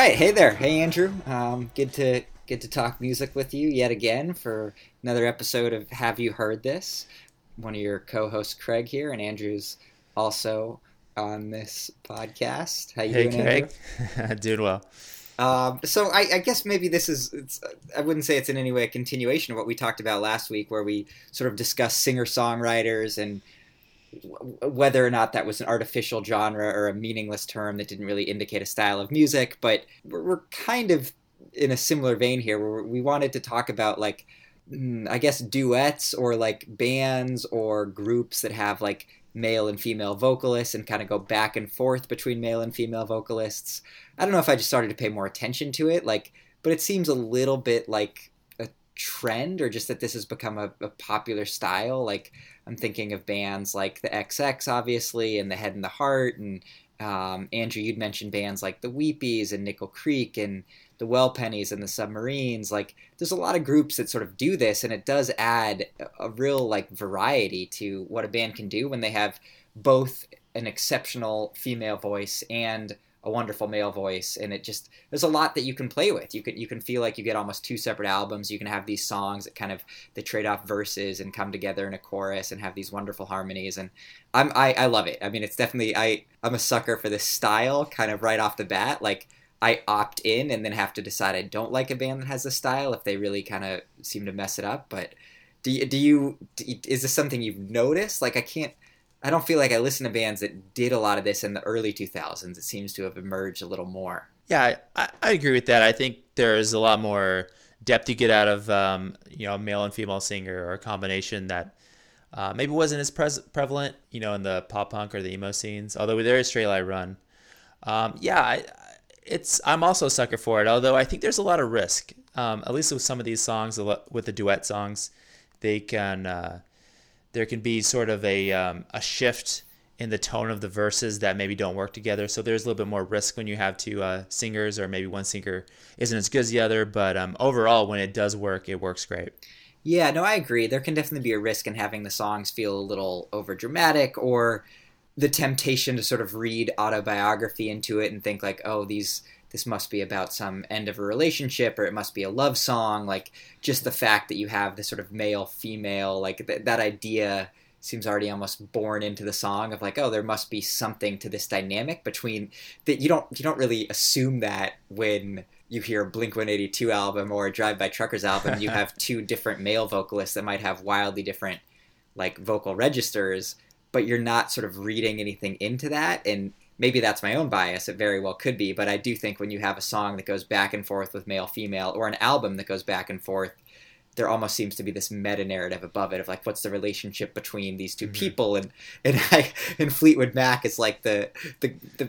Right, hey there, hey Andrew. Um, good to good to talk music with you yet again for another episode of Have You Heard This? One of your co-hosts, Craig here, and Andrew's also on this podcast. How you hey, doing, Craig? Andrew? doing well. Um, so I, I, guess maybe this is I wouldn't say it's in any way a continuation of what we talked about last week, where we sort of discussed singer songwriters and whether or not that was an artificial genre or a meaningless term that didn't really indicate a style of music. But we're, kind of in a similar vein here, where we wanted to talk about like mm, I guess duets or like bands or groups that have like male and female vocalists and kind of go back and forth between male and female vocalists. I don't know if I just started to pay more attention to it, like, but it seems a little bit like a trend or just that this has become a, a popular style. Like, I'm thinking of bands like the XX, obviously, and the Head and the Heart, and um, Andrew, you'd mentioned bands like the Weepies and Nickel Creek and the Well Pennies and the Submarines. Like, there's a lot of groups that sort of do this, and it does add a real like variety to what a band can do when they have both an exceptional female voice and a wonderful male voice and it just there's a lot that you can play with you can you can feel like you get almost two separate albums you can have these songs that kind of the trade off verses and come together in a chorus and have these wonderful harmonies and i'm i, I love it i mean it's definitely i i'm a sucker for this style kind of right off the bat like I opt in and then have to decide I don't like a band that has a style if they really kind of seem to mess it up. But do you, do you, is this something you've noticed? Like I can't I don't feel like I listen to bands that did a lot of this in the early 2000s. It seems to have emerged a little more. Yeah, I, I agree with that. I think there's a lot more depth you get out of um, you know a male and female singer or a combination that uh, maybe wasn't as pres- prevalent you know in the pop punk or the emo scenes. Although there is Straylight Run. Um, yeah, I, it's I'm also a sucker for it. Although I think there's a lot of risk. Um, at least with some of these songs, with the duet songs, they can. Uh, there can be sort of a um, a shift in the tone of the verses that maybe don't work together. So there's a little bit more risk when you have two uh, singers, or maybe one singer isn't as good as the other. But um, overall, when it does work, it works great. Yeah, no, I agree. There can definitely be a risk in having the songs feel a little over dramatic, or the temptation to sort of read autobiography into it and think like, oh, these this must be about some end of a relationship or it must be a love song like just the fact that you have this sort of male female like th- that idea seems already almost born into the song of like oh there must be something to this dynamic between that you don't you don't really assume that when you hear a blink 182 album or a drive by truckers album you have two different male vocalists that might have wildly different like vocal registers but you're not sort of reading anything into that and maybe that's my own bias. It very well could be, but I do think when you have a song that goes back and forth with male, female, or an album that goes back and forth, there almost seems to be this meta narrative above it of like what's the relationship between these 2 mm-hmm. people and and I, and Fleetwood Mac is like the the the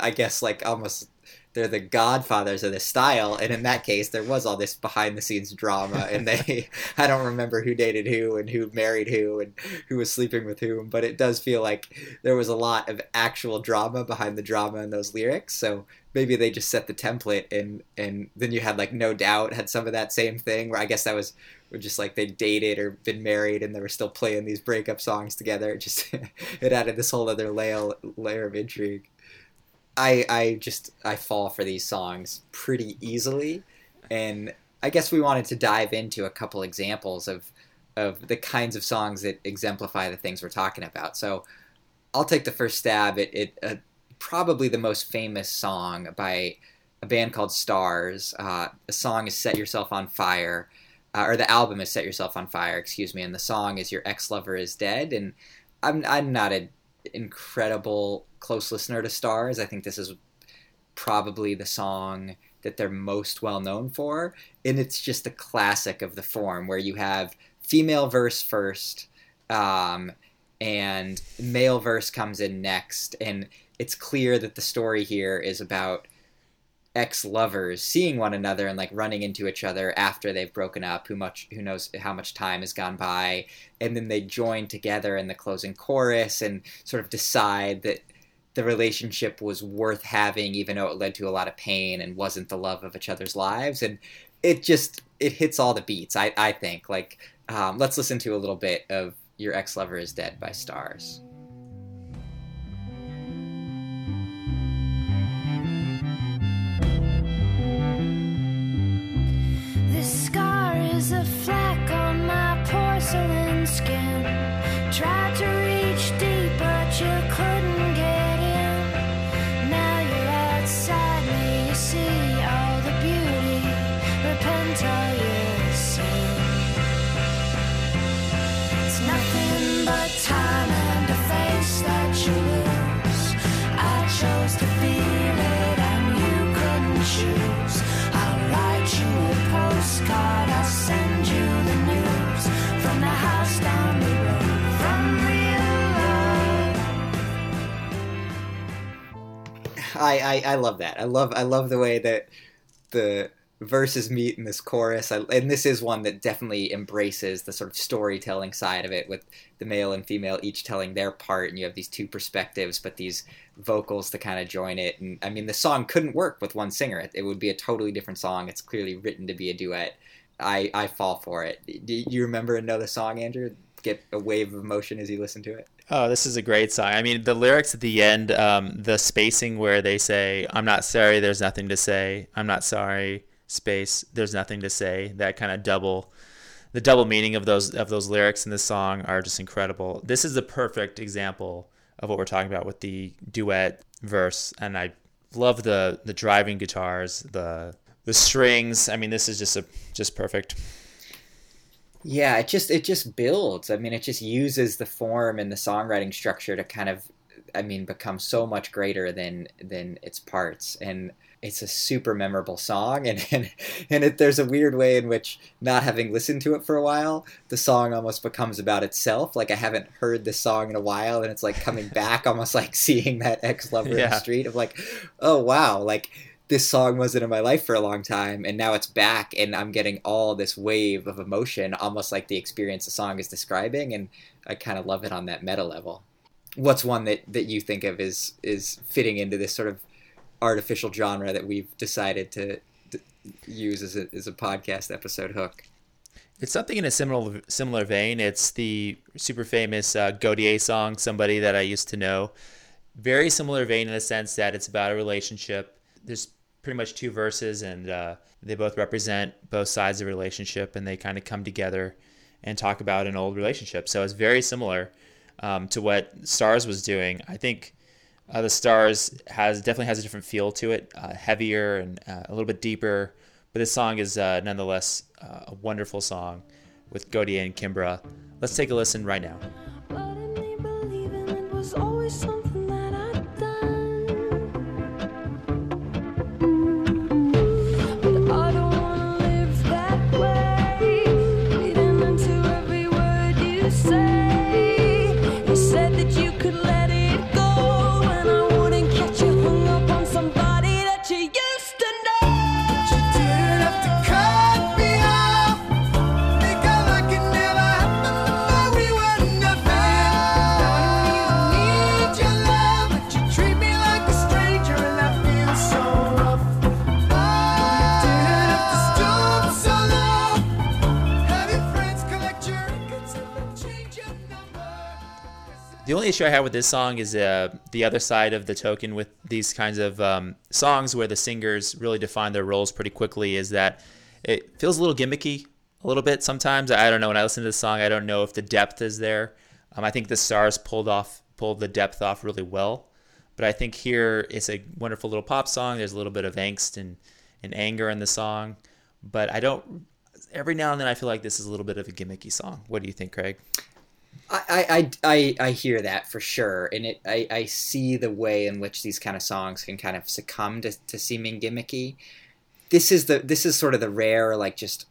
I guess like almost they're the godfathers of this style and in that case there was all this behind the scenes drama and they i don't remember who dated who and who married who and who was sleeping with whom but it does feel like there was a lot of actual drama behind the drama in those lyrics so maybe they just set the template and and then you had like no doubt had some of that same thing where i guess that was just like they dated or been married and they were still playing these breakup songs together. It just it added this whole other layer layer of intrigue I I just I fall for these songs pretty easily, and I guess we wanted to dive into a couple examples of of the kinds of songs that exemplify the things we're talking about. So I'll take the first stab at it. Uh, probably the most famous song by a band called Stars. Uh, the song is "Set Yourself on Fire," uh, or the album is "Set Yourself on Fire." Excuse me, and the song is "Your Ex Lover Is Dead." And I'm I'm not an incredible close listener to Stars. I think this is probably the song that they're most well known for. And it's just a classic of the form where you have female verse first, um, and male verse comes in next. And it's clear that the story here is about ex lovers seeing one another and like running into each other after they've broken up who much who knows how much time has gone by and then they join together in the closing chorus and sort of decide that the relationship was worth having, even though it led to a lot of pain and wasn't the love of each other's lives. And it just it hits all the beats. I I think like um, let's listen to a little bit of "Your Ex Lover Is Dead" by Stars. I, I I love that. I love I love the way that the verses meet in this chorus. I, and this is one that definitely embraces the sort of storytelling side of it with the male and female each telling their part and you have these two perspectives but these vocals to kind of join it and I mean the song couldn't work with one singer. It, it would be a totally different song. It's clearly written to be a duet. I I fall for it. Do you remember another song, Andrew? Get a wave of emotion as you listen to it. Oh, this is a great song. I mean, the lyrics at the end, um, the spacing where they say, I'm not sorry, there's nothing to say. I'm not sorry, space, there's nothing to say. That kind of double, the double meaning of those of those lyrics in this song are just incredible. This is the perfect example of what we're talking about with the duet verse, and I love the the driving guitars, the the strings. I mean, this is just a just perfect. Yeah, it just it just builds. I mean, it just uses the form and the songwriting structure to kind of I mean, become so much greater than than its parts. And it's a super memorable song. And and, and it, there's a weird way in which not having listened to it for a while the song almost becomes about itself. Like i haven't heard this song in a while. And it's like coming back almost like seeing that ex-lover in the street of like oh wow. Like this song wasn't in my life for a long time and now it's back and i'm getting all this wave of emotion almost like the experience the song is describing and i kind of love it on that meta level what's one that that you think of is is fitting into this sort of artificial genre that we've decided to, to use as a, as a podcast episode hook It's something in a similar similar vein. It's the super famous uh, Gotye song, "Somebody That I Used to Know." Very similar vein in the sense that it's about a relationship. There's pretty much two verses, and uh, they both represent both sides of a relationship, and they kind of come together and talk about an old relationship. So it's very similar um, to what Stars was doing. I think uh, the Stars has definitely has a different feel to it, uh, heavier and uh, a little bit deeper. But this song is uh, nonetheless uh, a wonderful song with Gotye and Kimbra. Let's take a listen right now. The only issue I have with this song is uh, the other side of the token with these kinds of um, songs where the singers really define their roles pretty quickly is that it feels a little gimmicky a little bit sometimes. I don't know. When I listen to the song, I don't know if the depth is there. Um, I think the stars pulled off pulled the depth off really well. But I think here it's a wonderful little pop song. There's a little bit of angst and, and anger in the song. But I don't. Every now and then I feel like this is a little bit of a gimmicky song. What do you think, Craig? I, I, I, I hear that for sure, and it I, I see the way in which these kind of songs can kind of succumb to, to seeming gimmicky. This is the this is sort of the rare like just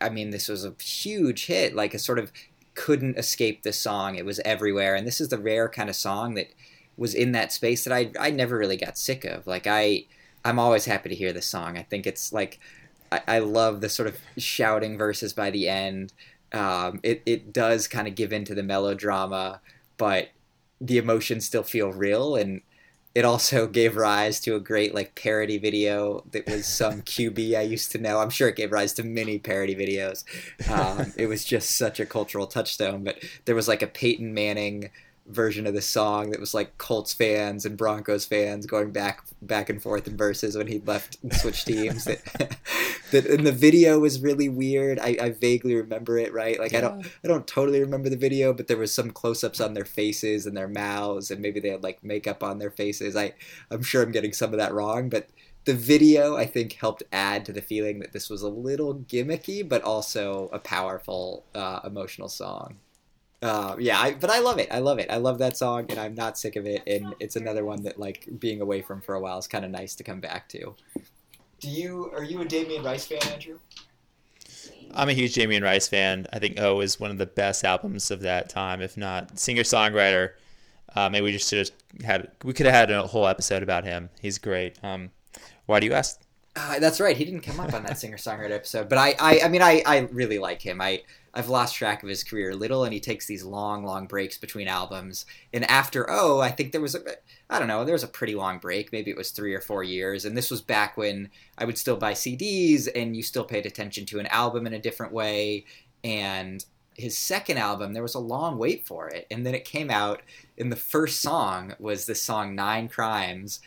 I- mean this was a huge hit like a sort of couldn't escape this song. It was everywhere. And this is the rare kind of song that was in that space that I I never really got sick of. Like I I'm always happy to hear this song. I think it's like I, I love the sort of shouting verses by the end um, it, it does kind of give into the melodrama, but the emotions still feel real. And it also gave rise to a great like parody video that was some QB I used to know. I'm sure it gave rise to many parody videos. Um, it was just such a cultural touchstone. But there was like a Peyton Manning version of the song that was like Colts fans and Broncos fans going back back and forth in verses when he left and switched teams. that, that and the video was really weird. I, I vaguely remember it, right? Like I don't I don't totally remember the video, but there was some close-ups on their faces and their mouths, and maybe they had like makeup on their faces. I I'm sure I'm getting some of that wrong, but the video I think helped add to the feeling that this was a little gimmicky, but also a powerful uh, emotional song. Uh, yeah, I, but I love it. I love it. I love that song, and I'm not sick of it. And it's another one that, like, being away from for a while is kind of nice to come back to. Do you are you a Damien Rice fan, Andrew? I'm a huge Damien Rice fan. I think O is one of the best albums of that time, if not singer songwriter. Uh, maybe we just should have had we could have had a whole episode about him. He's great. Um, why do you ask? Uh, that's right. He didn't come up on that singer songwriter episode, but I, I, I mean, I, I really like him. I, I've lost track of his career a little, and he takes these long, long breaks between albums. And after Oh, I think there was a, I don't know, there was a pretty long break. Maybe it was three or four years. And this was back when I would still buy CDs, and you still paid attention to an album in a different way. And his second album, there was a long wait for it, and then it came out. And the first song was the song Nine Crimes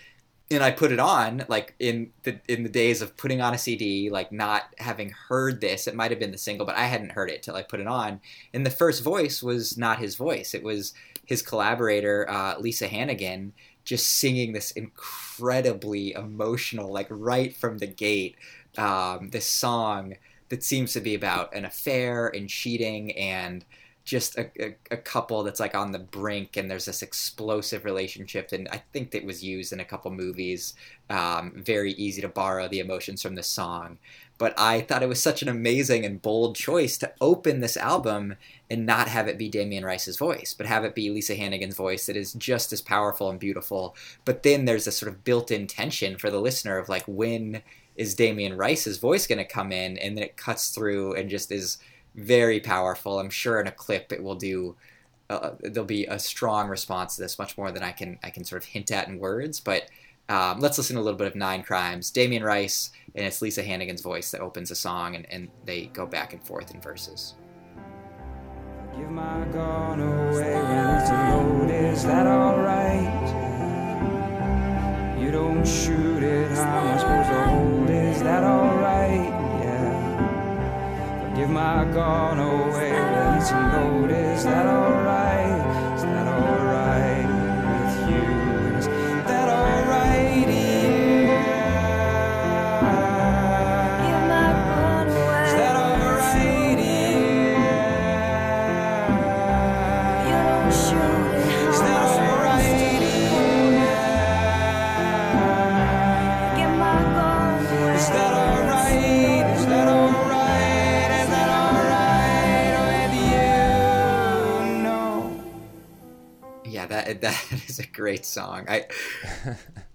and I put it on like in the in the days of putting on a CD, like not having heard this. It might have been the single, but I hadn't heard it till I put it on. And the first voice was not his voice; it was his collaborator, uh, Lisa Hannigan, just singing this incredibly emotional, like right from the gate, um, this song that seems to be about an affair and cheating and just a, a, a couple that's like on the brink and there's this explosive relationship and i think that was used in a couple movies um, very easy to borrow the emotions from the song but i thought it was such an amazing and bold choice to open this album and not have it be Damien Rice's voice, but have it be Lisa Hannigan's voice that is just as powerful and beautiful. But then there's a sort of built-in tension for the listener of like when is Damien Rice's voice going to come in, and then it cuts through and just is very powerful. I'm sure in a clip it will do. Uh, there'll be a strong response to this, much more than I can I can sort of hint at in words. But um, let's listen to a little bit of Nine Crimes. Damien Rice and it's Lisa Hannigan's voice that opens the song, and, and they go back and forth in verses. Give my away load, is that alright? You don't shoot it, how am I supposed to hold? Is that alright? Give my gun away when it's a is that alright? Is that alright with you? Is that alright? Yeah. You might run away. Is that alright? Yeah. You don't shoot it. Is that alright? Yeah. Get my gun away. Is that alright? That that is a great song. I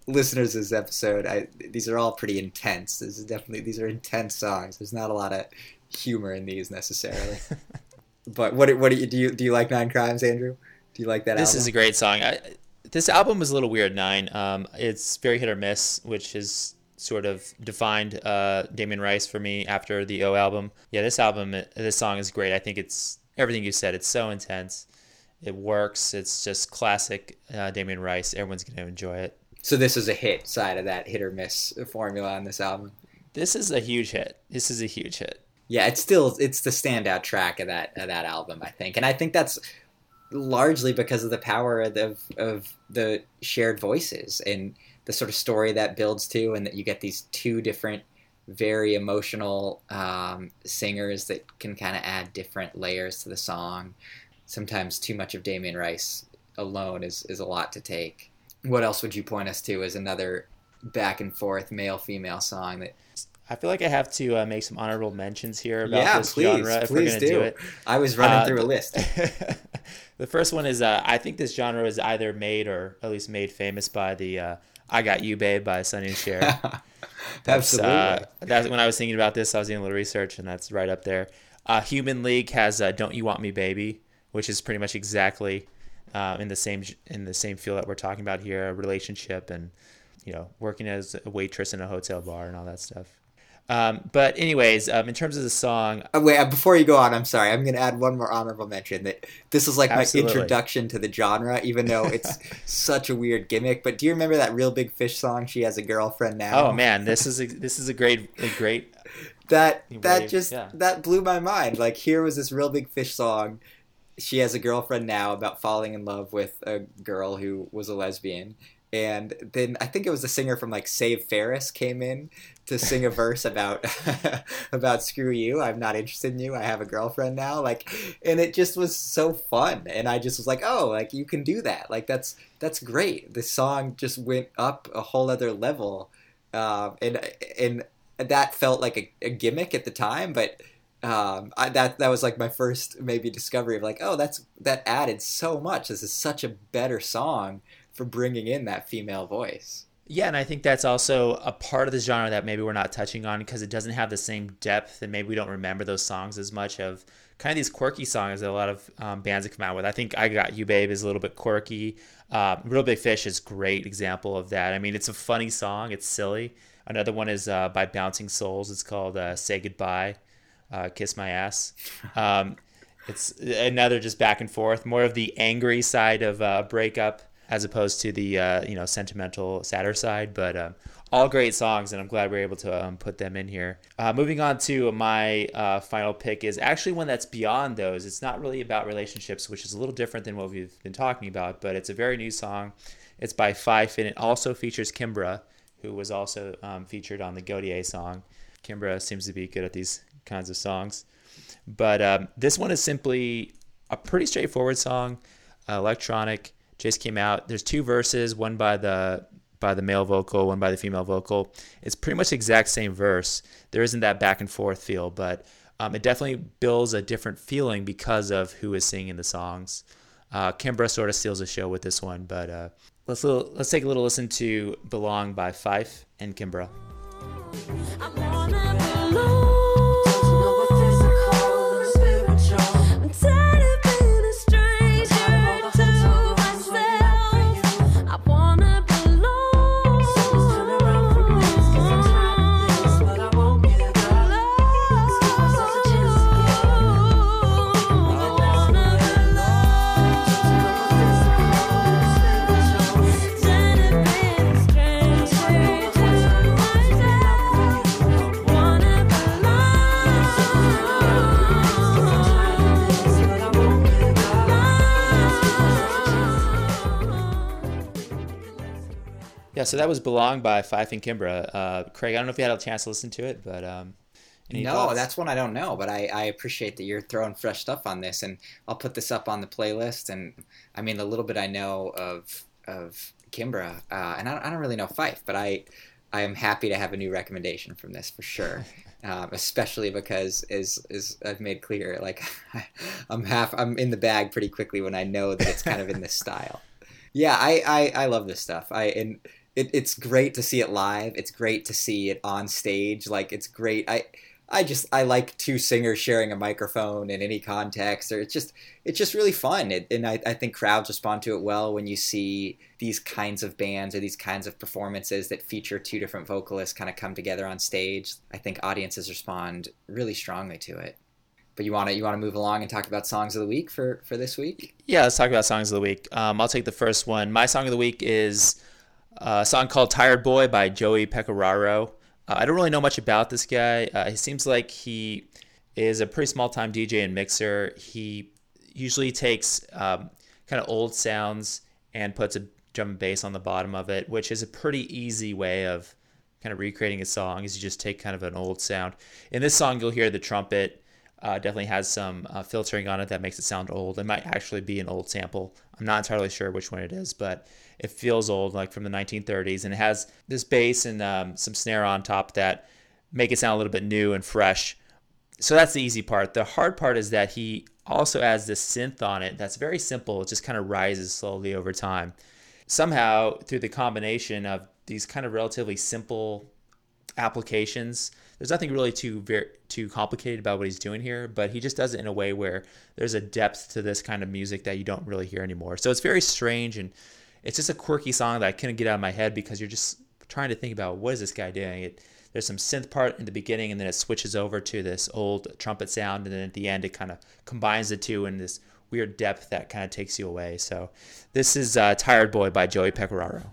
listeners, this episode, I these are all pretty intense. This is definitely these are intense songs. There's not a lot of humor in these necessarily. but what what do you do? You do you like Nine Crimes, Andrew? Do you like that? This album? is a great song. I, this album was a little weird. Nine. Um, it's very hit or miss, which is sort of defined uh, Damien Rice for me after the O album. Yeah, this album, this song is great. I think it's everything you said. It's so intense. It works. It's just classic uh, Damien Rice. Everyone's gonna enjoy it. so. This is a hit side of that hit or miss formula on this album. This is a huge hit. This is a huge hit. Yeah, it's still it's the standout track of that of that album, I think, and I think that's largely because of the power of the, of the shared voices and the sort of story that builds to, and that you get these two different, very emotional um, singers that can kind of add different layers to the song. Sometimes too much of Damien Rice alone is is a lot to take. What else would you point us to as another back and forth male female song that I feel like I have to uh, make some honorable mentions here about yeah this please genre if we're please gonna do. do it. I was running Uh, through a list. the first one is uh, I think this genre is either made or at least made famous by the uh, "I Got You, Babe" by Sonny and Cher. That's, Absolutely. Uh, that's when I was thinking about this. I was doing a little research, and that's right up there. Uh, Human League has uh, "Don't You Want Me, Baby," which is pretty much exactly uh, in the same in the same field that we're talking about here, a relationship and you know working as a waitress in a hotel bar and all that stuff. Um, but anyways, um, in terms of the song, Uh, wait, uh, before you go on, I'm sorry. I'm going to add one more honorable mention that this is like Absolutely. my introduction to the genre, even though it's such a weird gimmick. But do you remember that Real Big Fish song? She has a girlfriend now. oh man, this is a, this is a great a great that that wave, just yeah. that blew my mind. Like here was this Real Big Fish song. She has a girlfriend now about falling in love with a girl who was a lesbian, and then I think it was the singer from like Save Ferris came in to sing a verse about about screw you. I'm not interested in you. I have a girlfriend now. Like, and it just was so fun, and I just was like, oh, like you can do that. Like that's that's great. The song just went up a whole other level, um, and and that felt like a, a gimmick at the time, but um, I, that that was like my first maybe discovery of like, oh, that's that added so much. This is such a better song for bringing in that female voice. Yeah, and I think that's also a part of the genre that maybe we're not touching on because it doesn't have the same depth, and maybe we don't remember those songs as much of kind of these quirky songs that a lot of um, bands have come out with. I think I Got You Babe is a little bit quirky. Uh, Real Big Fish is great example of that. I mean, it's a funny song, it's silly. Another one is uh, by Bouncing Souls. It's called uh, Say Goodbye, uh, Kiss My Ass. Um, it's another just back and forth, more of the angry side of uh, breakup as opposed to the uh, you know sentimental, sadder side. But um, all great songs, and I'm glad we are able to um, put them in here. Uh, moving on to my uh, final pick is actually one that's beyond those. It's not really about relationships, which is a little different than what we've been talking about, but it's a very new song. It's by Fife, and it also features Kimbra, who was also um, featured on the Gotye song. Kimbra seems to be good at these kinds of songs. But um, this one is simply a pretty straightforward song, uh, electronic. Just came out. There's two verses, one by the by the male vocal, one by the female vocal. It's pretty much the exact same verse. There isn't that back and forth feel, but um, it definitely builds a different feeling because of who is singing the songs. Uh, Kimbra sort of steals the show with this one, but uh, let's little, let's take a little listen to "Belong" by Fife and Kimbra. So that was "Belong" by Fife and Kimbra. Uh, Craig, I don't know if you had a chance to listen to it, but um, any no, thoughts? that's one I don't know, but I, I appreciate that you're throwing fresh stuff on this, and I'll put this up on the playlist. And I mean, the little bit I know of of Kimbra, uh, and I don't, I don't really know Fife, but I I am happy to have a new recommendation from this for sure. Um, especially because, as, as I've made clear, like I'm half, I'm in the bag pretty quickly when I know that it's kind of in this style. Yeah, I, I, I love this stuff. I and it, it's great to see it live. It's great to see it on stage. Like it's great. I I just I like two singers sharing a microphone in any context, or it's just it's just really fun. It, and I, I think crowds respond to it well when you see these kinds of bands or these kinds of performances that feature two different vocalists kind of come together on stage. I think audiences respond really strongly to it. But you want to you want to move along and talk about songs of the week for for this week? Yeah, let's talk about songs of the week. Um, I'll take the first one. My song of the week is a song called "Tired Boy" by Joey Pecoraro. Uh, I don't really know much about this guy. Uh, it seems like he is a pretty small time DJ and mixer. He usually takes um, kind of old sounds and puts a drum and bass on the bottom of it, which is a pretty easy way of kind of recreating a song. Is you just take kind of an old sound. In this song, you'll hear the trumpet. Uh, definitely has some uh, filtering on it that makes it sound old. It might actually be an old sample. I'm not entirely sure which one it is, but it feels old, like from the 1930s, and it has this bass and um, some snare on top that make it sound a little bit new and fresh. So that's the easy part. The hard part is that he also adds this synth on it that's very simple. It just kind of rises slowly over time. Somehow, through the combination of these kind of relatively simple applications, there's nothing really too very too complicated about what he's doing here, but he just does it in a way where there's a depth to this kind of music that you don't really hear anymore. So it's very strange and it's just a quirky song that I couldn't get out of my head because you're just trying to think about what is this guy doing. It there's some synth part in the beginning and then it switches over to this old trumpet sound and then at the end it kind of combines the two in this weird depth that kind of takes you away. So this is uh, Tired Boy by Joey Pecoraro.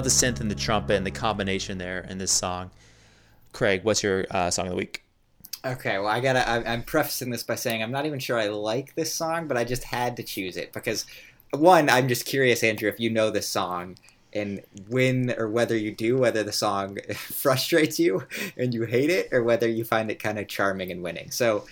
Love the synth and the trumpet and the combination there in this song. Craig, what's your uh, song of the week? Okay, well, I gotta. I, I'm prefacing this by saying I'm not even sure I like this song, but I just had to choose it because, one, I'm just curious, Andrew, if you know this song and when or whether you do, whether the song frustrates you and you hate it, or whether you find it kind of charming and winning. So,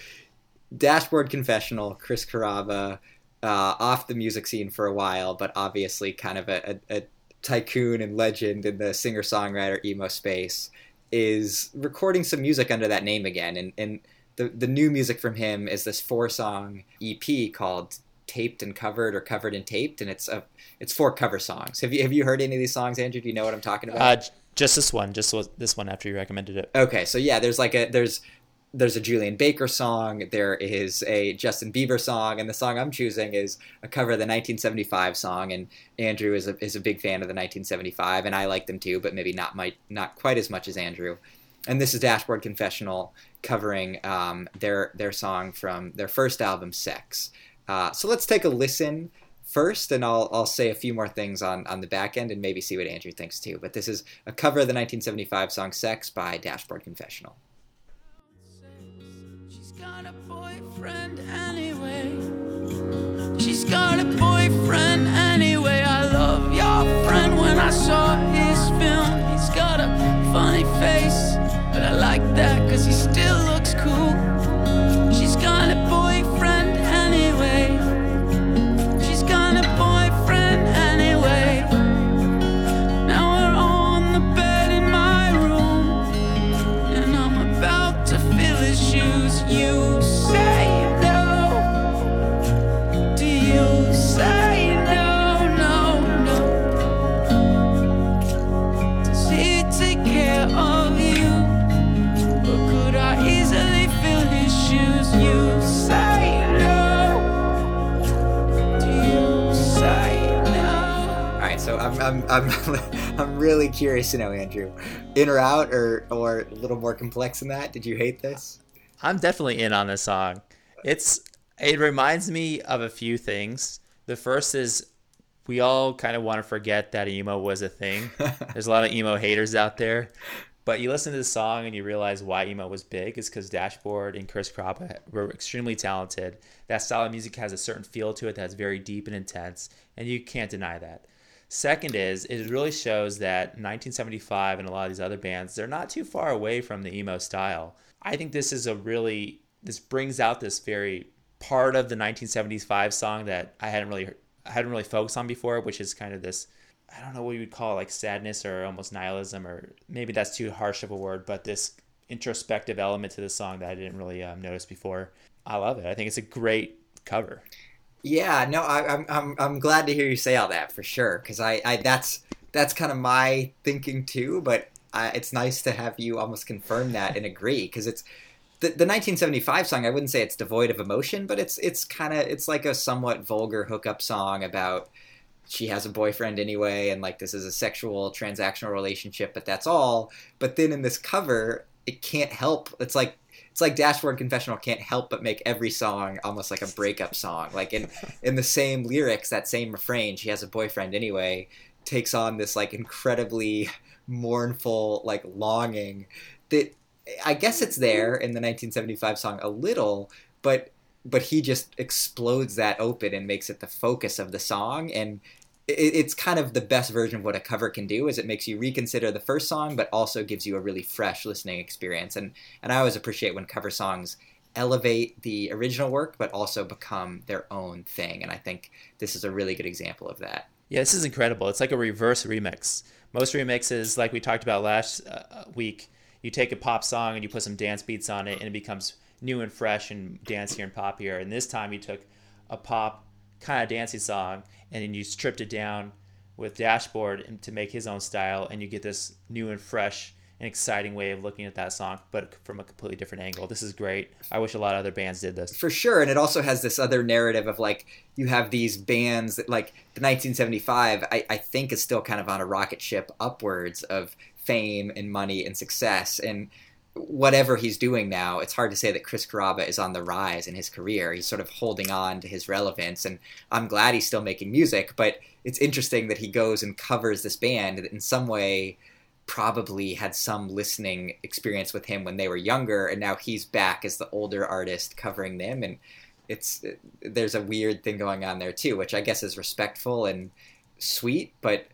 Dashboard Confessional, Chris Carrabba, uh, off the music scene for a while, but obviously kind of a, a, a tycoon and legend in the singer songwriter emo space is recording some music under that name again. And, and the, the new music from him is this four song ep called taped and covered or covered and taped. And it's a it's four cover songs. Have you have you heard any of these songs andrew? Do you know what i'm talking about? Uh, just this one, just this one after you recommended it. Okay, so yeah, there's like a there's there's a Julien Baker song, there is a Justin Bieber song, and the song I'm choosing is a cover of the 1975 song. And Andrew is a is a big fan of the 1975, and I like them too, but maybe not my not quite as much as Andrew. And this is Dashboard Confessional covering um, their their song from their first album, Sex. Uh, so let's take a listen first, and I'll I'll say a few more things on on the back end, and maybe see what Andrew thinks too. But this is a cover of the 1975 song "Sex" by Dashboard Confessional. She's got a boyfriend anyway. She's got a boyfriend anyway. I love your friend when I saw his film. He's got a funny face, but I like that cause he I'm I'm I'm, really curious to know, Andrew, in or out, or or a little more complex than that. Did you hate this? I'm definitely in on this song. It's it reminds me of a few things. The first is we all kind of want to forget that emo was a thing. There's a lot of emo haters out there. But you listen to the song and you realize why emo was big is because Dashboard and Chris Carrabba were extremely talented. That style of music has a certain feel to it that's very deep and intense, and you can't deny that. Second is it really shows that 1975 and a lot of these other bands they're not too far away from the emo style. I think this is a really this brings out this very part of the 1975 song that I hadn't really I hadn't really focused on before, which is kind of this I don't know what you would call it, like sadness or almost nihilism, or maybe that's too harsh of a word, but this introspective element to the song that I didn't really um, notice before. I love it. I think it's a great cover. Yeah, no, I, I'm I'm I'm glad to hear you say all that for sure, because I, I that's that's kind of my thinking too. But I, it's nice to have you almost confirm that and agree, because it's the, the 1975 song. I wouldn't say it's devoid of emotion, but it's it's kind of it's like a somewhat vulgar hookup song about she has a boyfriend anyway, and like this is a sexual transactional relationship, but that's all. But then in this cover, it can't help. It's like it's like Dashboard Confessional can't help but make every song almost like a breakup song. Like in in the same lyrics, that same refrain, she has a boyfriend anyway, takes on this like incredibly mournful like longing that I guess it's there in the 1975 song a little, but but he just explodes that open and makes it the focus of the song and it's kind of the best version of what a cover can do is it makes you reconsider the first song but also gives you a really fresh listening experience and and i always appreciate when cover songs elevate the original work but also become their own thing and i think this is a really good example of that Yeah, this is incredible. It's like a reverse remix. Most remixes, like we talked about last uh, week, you take a pop song and you put some dance beats on it, and it becomes new and fresh and dancier and poppier. And this time you took a pop kind of dancey song and then you stripped it down with Dashboard to make his own style, and you get this new and fresh and exciting way of looking at that song, but from a completely different angle. This is great. I wish a lot of other bands did this. for sure and it also has this other narrative of like you have these bands that like the 1975 I, I think is still kind of on a rocket ship upwards of fame and money and success and whatever he's doing now, it's hard to say that Chris Carrabba is on the rise in his career. He's sort of holding on to his relevance, and I'm glad he's still making music. But it's interesting that he goes and covers this band that in some way probably had some listening experience with him when they were younger, and now he's back as the older artist covering them, and it's there's a weird thing going on there too, which I guess is respectful and sweet, but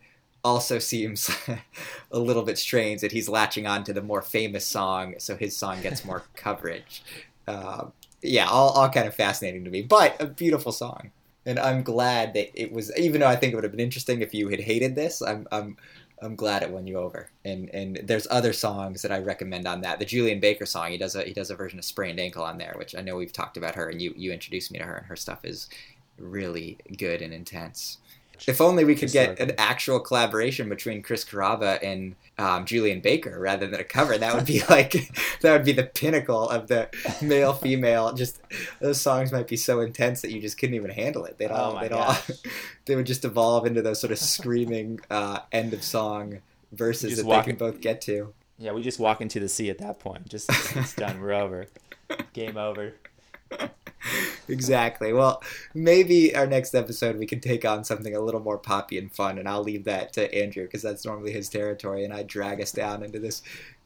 also seems a little bit strange that he's latching on to the more famous song, so his song gets more coverage. Uh, yeah, all, all kind of fascinating to me, but a beautiful song. And I'm glad that it was, even though I think it would have been interesting if you had hated this, I'm, I'm, I'm glad it won you over. And and there's other songs that I recommend on that. The Julien Baker song, he does a he does a version of Sprained Ankle on there, which I know we've talked about her, and you you introduced me to her, and her stuff is really good and intense. If only we could get an actual collaboration between Chris Carrabba and um, Julien Baker rather than a cover. That would be like that would be the pinnacle of the male female. Just those songs might be so intense that you just couldn't even handle it. They'd Oh all my they'd all they would just evolve into those sort of screaming uh, end of song verses that they can it- both get to. Yeah, we just walk into the sea at that point. Just it's done. We're over. Game over. Exactly. Well, maybe our next episode we can take on something a little more poppy and fun, and I'll leave that to Andrew because that's normally his territory, and I drag us down into this,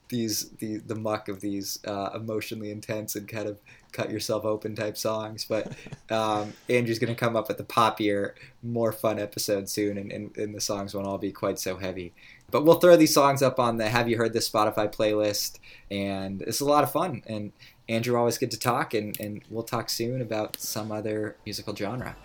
these, the the muck of these uh, emotionally intense and kind of cut yourself open type songs. But um, Andrew's going to come up with a poppier, more fun episode soon, and, and, and the songs won't all be quite so heavy. But we'll throw these songs up on the Have You Heard This Spotify playlist, and it's a lot of fun. And Andrew, always good to talk, and, and we'll talk soon about some other musical genre.